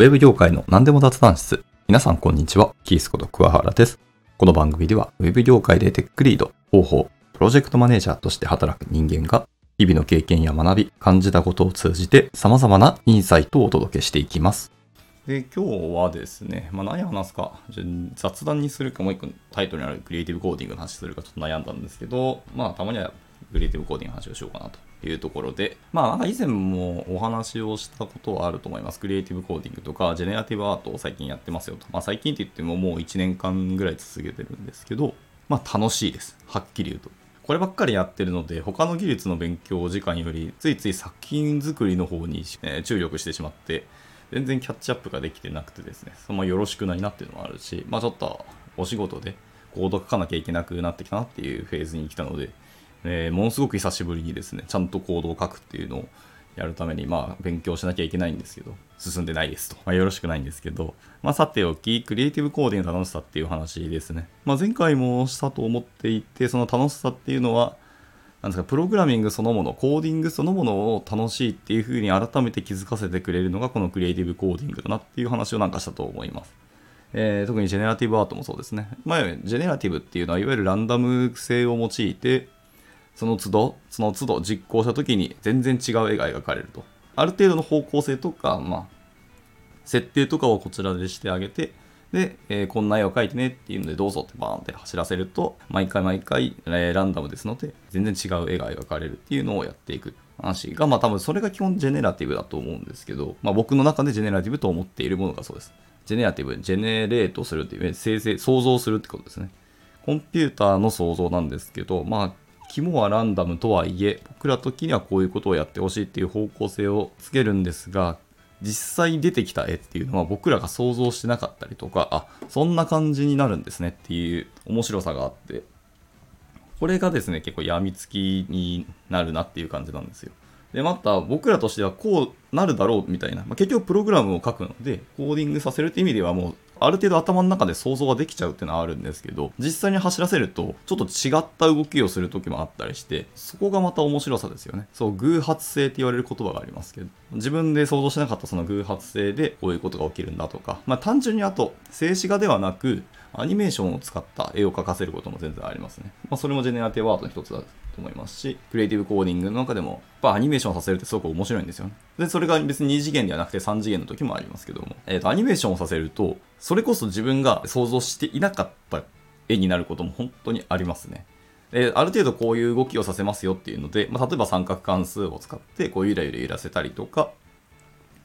ウェブ業界の何でも雑談室。皆さんこんにちは。キースこと桑原です。この番組では、ウェブ業界でテックリード、広報、プロジェクトマネージャーとして働く人間が、日々の経験や学び、感じたことを通じて様々なインサイトをお届けしていきます。で、今日はですね、まあ、何話すか、雑談にするか、もう一個タイトルにあるクリエイティブコーディングの話するかちょっと悩んだんですけど、まあ、たまにはクリエイティブコーディングの話をしようかなというところで、まあ、なんか以前もお話をしたことはあると思います。クリエイティブコーディングとか、ジェネラティブアートを最近やってますよと。まあ、最近って言ってももう1年間ぐらい続けてるんですけど、まあ、楽しいです。はっきり言うと。こればっかりやってるので、他の技術の勉強時間より、ついつい作品作りの方に、え注力してしまって、全然キャッチアップができてなくてですね、そのまよろしくないなっていうのもあるし、まあちょっとお仕事でコード書かなきゃいけなくなってきたなっていうフェーズに来たので、えー、ものすごく久しぶりにですね、ちゃんとコードを書くっていうのをやるために、まあ勉強しなきゃいけないんですけど、進んでないですと。まあよろしくないんですけど、まあさておき、クリエイティブコーディングの楽しさっていう話ですね。まあ前回もしたと思っていて、その楽しさっていうのは、なんですか、プログラミングそのもの、コーディングそのものを楽しいっていうふうに改めて気づかせてくれるのがこのクリエイティブコーディングだなっていう話をなんかしたと思います。えー、特にジェネラティブアートもそうですね。まあ、ジェネラティブっていうのはいわゆるランダム性を用いて、その都度、その都度実行した時に全然違う絵が描かれると。ある程度の方向性とか、まあ、設定とかをこちらでしてあげて、で、えー、こんな絵を描いてねっていうのでどうぞってバーンって走らせると毎回毎回、えー、ランダムですので全然違う絵が描かれるっていうのをやっていく。話がまあ多分それが基本ジェネラティブだと思うんですけど、まあ、僕の中でジェネラティブと思っているものがそうです。ジェネラティブジェネレートするっていう生成想像するってことですね。コンピューターの想像なんですけどまあ肝はランダムとはいえ僕ら時にはこういうことをやってほしいっていう方向性をつけるんですが実際出てきた絵っていうのは僕らが想像してなかったりとかあそんな感じになるんですねっていう面白さがあってこれがですね結構やみつきになるなっていう感じなんですよ。でまた僕らとしてはこうなるだろうみたいな、まあ、結局プログラムを書くのでコーディングさせるって意味ではもうある程度頭の中で想像ができちゃうっていうのはあるんですけど実際に走らせるとちょっと違った動きをする時もあったりしてそこがまた面白さですよねそう偶発性って言われる言葉がありますけど自分で想像しなかったその偶発性でこういうことが起きるんだとかまあ単純にあと静止画ではなくアニメーションを使った絵を描かせることも全然ありますね。まあ、それもジェネラティブアートの一つだと思いますし、クリエイティブコーディングの中でも、やっぱアニメーションさせるってすごく面白いんですよね。で、それが別に2次元ではなくて3次元の時もありますけども、えっ、ー、と、アニメーションをさせると、それこそ自分が想像していなかった絵になることも本当にありますね。で、ある程度こういう動きをさせますよっていうので、まあ、例えば三角関数を使って、こうゆらゆら揺らせたりとか、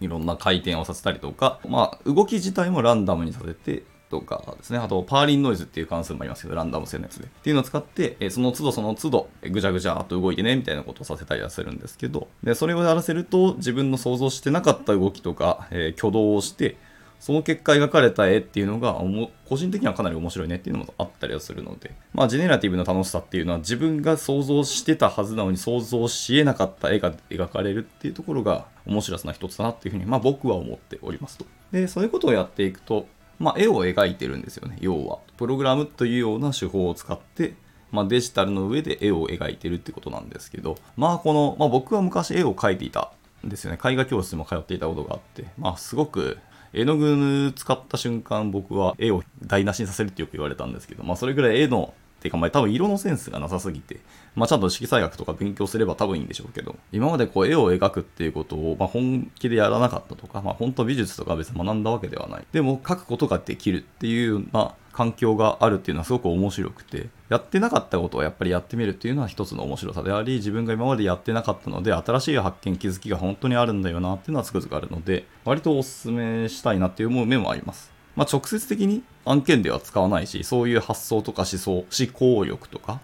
いろんな回転をさせたりとか、まあ、動き自体もランダムにさせて、とかですね、あとパーリンノイズっていう関数もありますけど、ランダム性のやつで。っていうのを使って、えその都度その都度、ぐちゃぐちゃっと動いてね、みたいなことをさせたりはするんですけど、で、それをやらせると、自分の想像してなかった動きとか、えー、挙動をして、その結果描かれた絵っていうのが、個人的にはかなり面白いねっていうのもあったりはするので、まあ、ジェネラティブの楽しさっていうのは自分が想像してたはずなのに想像し得なかった絵が描かれるっていうところが面白さの一つだなっていうふうに、まあ僕は思っておりますと。で、そういうことをやっていくと、まあ、絵を描いてるんですよね、要は。プログラムというような手法を使って、まあ、デジタルの上で絵を描いてるってことなんですけど、まあ、この、まあ、僕は昔絵を描いていたんですよね。絵画教室も通っていたことがあって、まあ、すごく絵の具使った瞬間、僕は絵を台無しにさせるってよく言われたんですけど、まあ、それぐらい絵のていうか、まあ、多分色のセンスがなさすぎて、まあ、ちゃんと色彩学とか勉強すれば多分いいんでしょうけど、今までこう絵を描くっていうことを、まあ、本気でやらなかったとか、まあ、本当美術とか別に学んだわけではない。でも、描くことができるっていうような環境があるっていうのはすごく面白くて、やってなかったことをやっぱりやってみるっていうのは一つの面白さであり、自分が今までやってなかったので、新しい発見、気づきが本当にあるんだよなっていうのはつくづくあるので、割とお勧めしたいなっていう思う面もあります。まあ、直接的に案件では使わないし、そういう発想とか思想、思考力とか、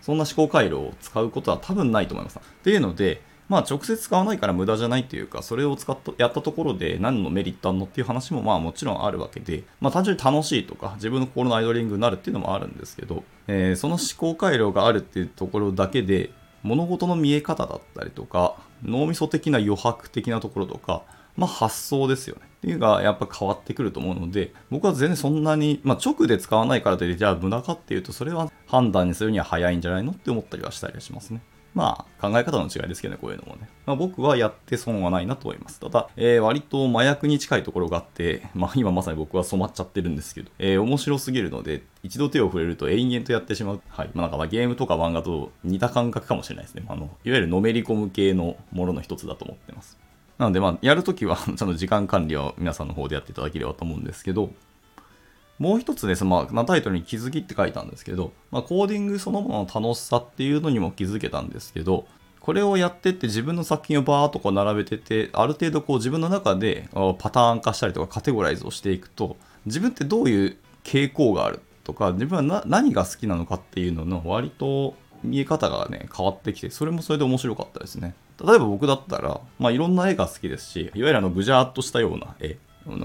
そんな思考回路を使うことは多分ないと思います。っていうので、まあ直接使わないから無駄じゃないというか、それを使った、やったところで何のメリットあるのっていう話もまあもちろんあるわけで、まあ単純に楽しいとか、自分の心のアイドリングになるっていうのもあるんですけど、えー、その思考回路があるっていうところだけで、物事の見え方だったりとか、脳みそ的な余白的なところとか、まあ、発想ですよね。っていうのがやっぱ変わってくると思うので、僕は全然そんなに、まあ、直で使わないからといって、じゃあ無駄かっていうと、それは判断にするには早いんじゃないのって思ったりはしたりはしますね。まあ、考え方の違いですけどね、こういうのもね。まあ、僕はやって損はないなと思います。ただ、えー、割と麻薬に近いところがあって、まあ、今まさに僕は染まっちゃってるんですけど、えー、面白すぎるので、一度手を触れると延々とやってしまう。はい。まあ、なんかゲームとか漫画と似た感覚かもしれないですね。あの、いわゆるのめり込む系のものの一つだと思ってます。なので、まあ、やるときは、ちゃんと時間管理は皆さんの方でやっていただければと思うんですけど、もう一つです、まあ、タイトルに気づきって書いたんですけど、まあ、コーディングそのものの楽しさっていうのにも気づけたんですけど、これをやってって自分の作品をバーっとこう並べてて、ある程度こう自分の中でパターン化したりとかカテゴライズをしていくと、自分ってどういう傾向があるとか、自分は何が好きなのかっていうのの割と見え方がね、変わってきて、それもそれで面白かったですね。例えば僕だったら、まあ、いろんな絵が好きですし、いわゆるあのぐじゃーっとしたような絵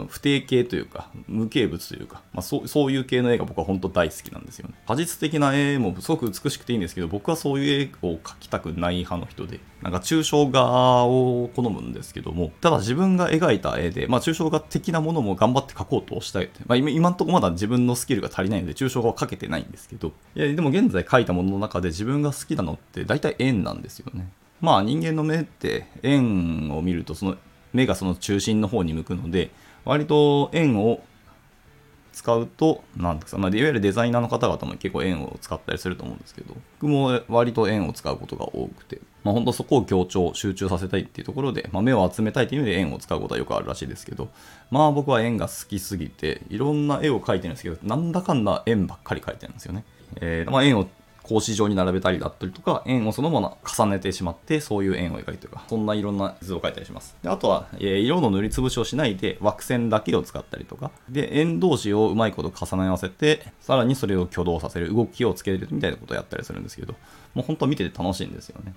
不定形というか、無形物というか、まあ、そうそういう系の絵が僕は本当大好きなんですよね。果実的な絵もすごく美しくていいんですけど、僕はそういう絵を描きたくない派の人で、なんか抽象画を好むんですけども、ただ自分が描いた絵で、まあ、抽象画的なものも頑張って描こうとしたい。まあ、今んとこまだ自分のスキルが足りないので、抽象画は描けてないんですけど、いや、でも現在描いたものの中で自分が好きなのって大体円なんですよね。まあ人間の目って円を見るとその目がその中心の方に向くので割と円を使うと、なんですか、まあ、いわゆるデザイナーの方々も結構円を使ったりすると思うんですけど、僕も割と円を使うことが多くて、まあ、本当そこを強調、集中させたいっていうところで、まあ、目を集めたいという意味で円を使うことはよくあるらしいですけど、まあ僕は円が好きすぎて、いろんな絵を描いてるんですけど、なんだかんだ円ばっかり描いてるんですよね。えー、まあ、円を格子状に並べたりだったりとか、円をそのまま重ねてしまって、そういう円を描いてるか、そんないろんな図を描いたりします。であとは、えー、色の塗りつぶしをしないで、枠線だけを使ったりとか、で、円同士をうまいこと重ね合わせて、さらにそれを挙動させる、動きをつけるみたいなことをやったりするんですけど、もう本当見てて楽しいんですよね。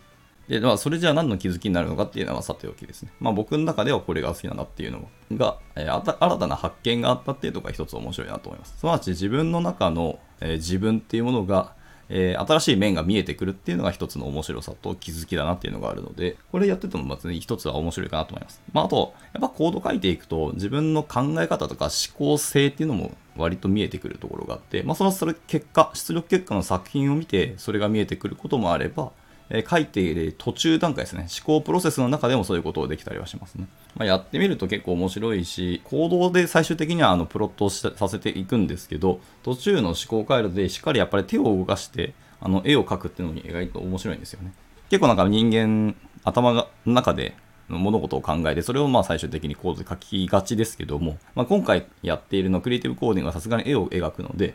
で、まあ、それじゃあ何の気づきになるのかっていうのはさておきですね。まあ、僕の中ではこれが好きなんだっていうのが、えー、新たな発見があったっていうのが一つ面白いなと思います。すなわち自分の中の、えー、自分っていうものが、えー、新しい面が見えてくるっていうのが一つの面白さと気づきだなっていうのがあるので、これやってても別に一つは面白いかなと思います。まあ、あと、やっぱコード書いていくと自分の考え方とか思考性っていうのも割と見えてくるところがあって、まあ、そのそれ結果、出力結果の作品を見てそれが見えてくることもあれば、え、書いている途中段階ですね。思考プロセスの中でもそういうことをできたりはしますね。まあ、やってみると結構面白いし、行動で最終的にはあのプロットをさせていくんですけど、途中の思考回路でしっかりやっぱり手を動かして、あの絵を描くっていうのに意外と面白いんですよね。結構なんか人間、頭の中で物事を考えて、それをまあ最終的にコードで書きがちですけども、まあ、今回やっているのクリエイティブコーディングはさすがに絵を描くので、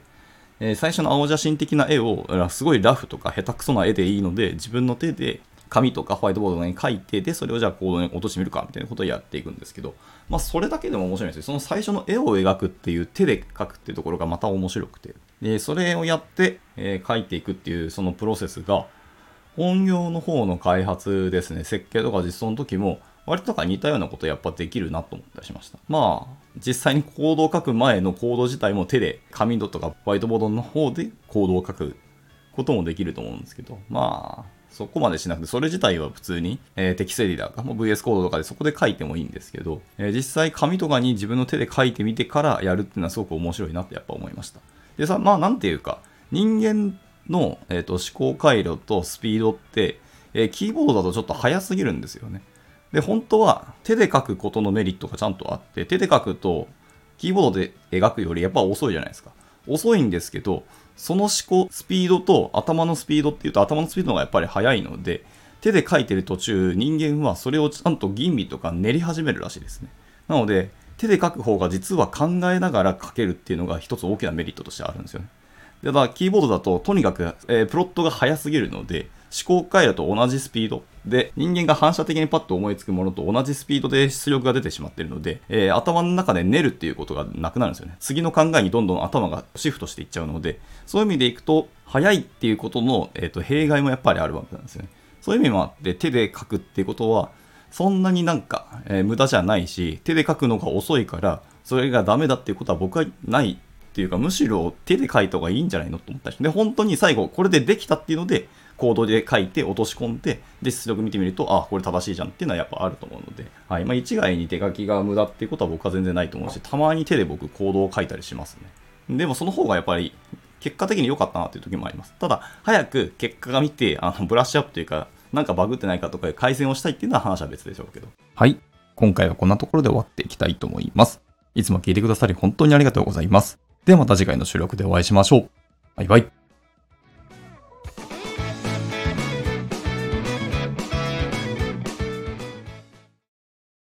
えー、最初の青写真的な絵を、すごいラフとか下手くそな絵でいいので、自分の手で紙とかホワイトボードに書いて、で、それをじゃあコードに落としてみるかみたいなことをやっていくんですけど、まあそれだけでも面白いんですよ。その最初の絵を描くっていう手で描くっていうところがまた面白くて。で、それをやって、えー、書いていくっていうそのプロセスが、本業の方の開発ですね、設計とか実装の時も、割とか似たようなことやっぱできるなと思ったりしました。まあ、実際にコードを書く前のコード自体も手で紙とかホワイトボードの方でコードを書くこともできると思うんですけど、まあ、そこまでしなくて、それ自体は普通に、えー、テキストエディターか、も VS コードとかでそこで書いてもいいんですけど、えー、実際紙とかに自分の手で書いてみてからやるっていうのはすごく面白いなってやっぱ思いました。でさ、まあなんていうか、人間の、えーと、思考回路とスピードって、えー、キーボードだとちょっと速すぎるんですよね。で、本当は手で書くことのメリットがちゃんとあって、手で書くと、キーボードで描くよりやっぱ遅いじゃないですか。遅いんですけど、その思考、スピードと頭のスピードっていうと頭のスピードの方がやっぱり速いので、手で書いてる途中、人間はそれをちゃんと吟味とか練り始めるらしいですね。なので、手で書く方が実は考えながら書けるっていうのが一つ大きなメリットとしてあるんですよね。ただ、キーボードだととにかく、えー、プロットが速すぎるので、思考回路と同じスピードで、人間が反射的にパッと思いつくものと同じスピードで出力が出てしまっているので、えー、頭の中で練るっていうことがなくなるんですよね。次の考えにどんどん頭がシフトしていっちゃうので、そういう意味でいくと、速いっていうことの、えーと、弊害もやっぱりあるわけなんですよね。そういう意味もあって、手で書くっていうことは、そんなになんか、えー、無駄じゃないし、手で書くのが遅いから、それがダメだっていうことは僕はないっていうか、むしろ手で書いた方がいいんじゃないのと思ったりで、本当に最後、これでできたっていうので、コードで書いて落とし込んで、で、出力見てみると、あ、これ正しいじゃんっていうのはやっぱあると思うので、はい。まあ、一概に手書きが無駄っていうことは僕は全然ないと思うし、たまに手で僕、コードを書いたりしますね。でも、その方がやっぱり、結果的に良かったなっていう時もあります。ただ、早く結果が見て、あの、ブラッシュアップというか、なんかバグってないかとか改善をしたいっていうのは話は別でしょうけど。はい。今回はこんなところで終わっていきたいと思います。いつも聞いてくださり本当にありがとうございます。ではまた次回の収録でお会いしましょう。バイバイ。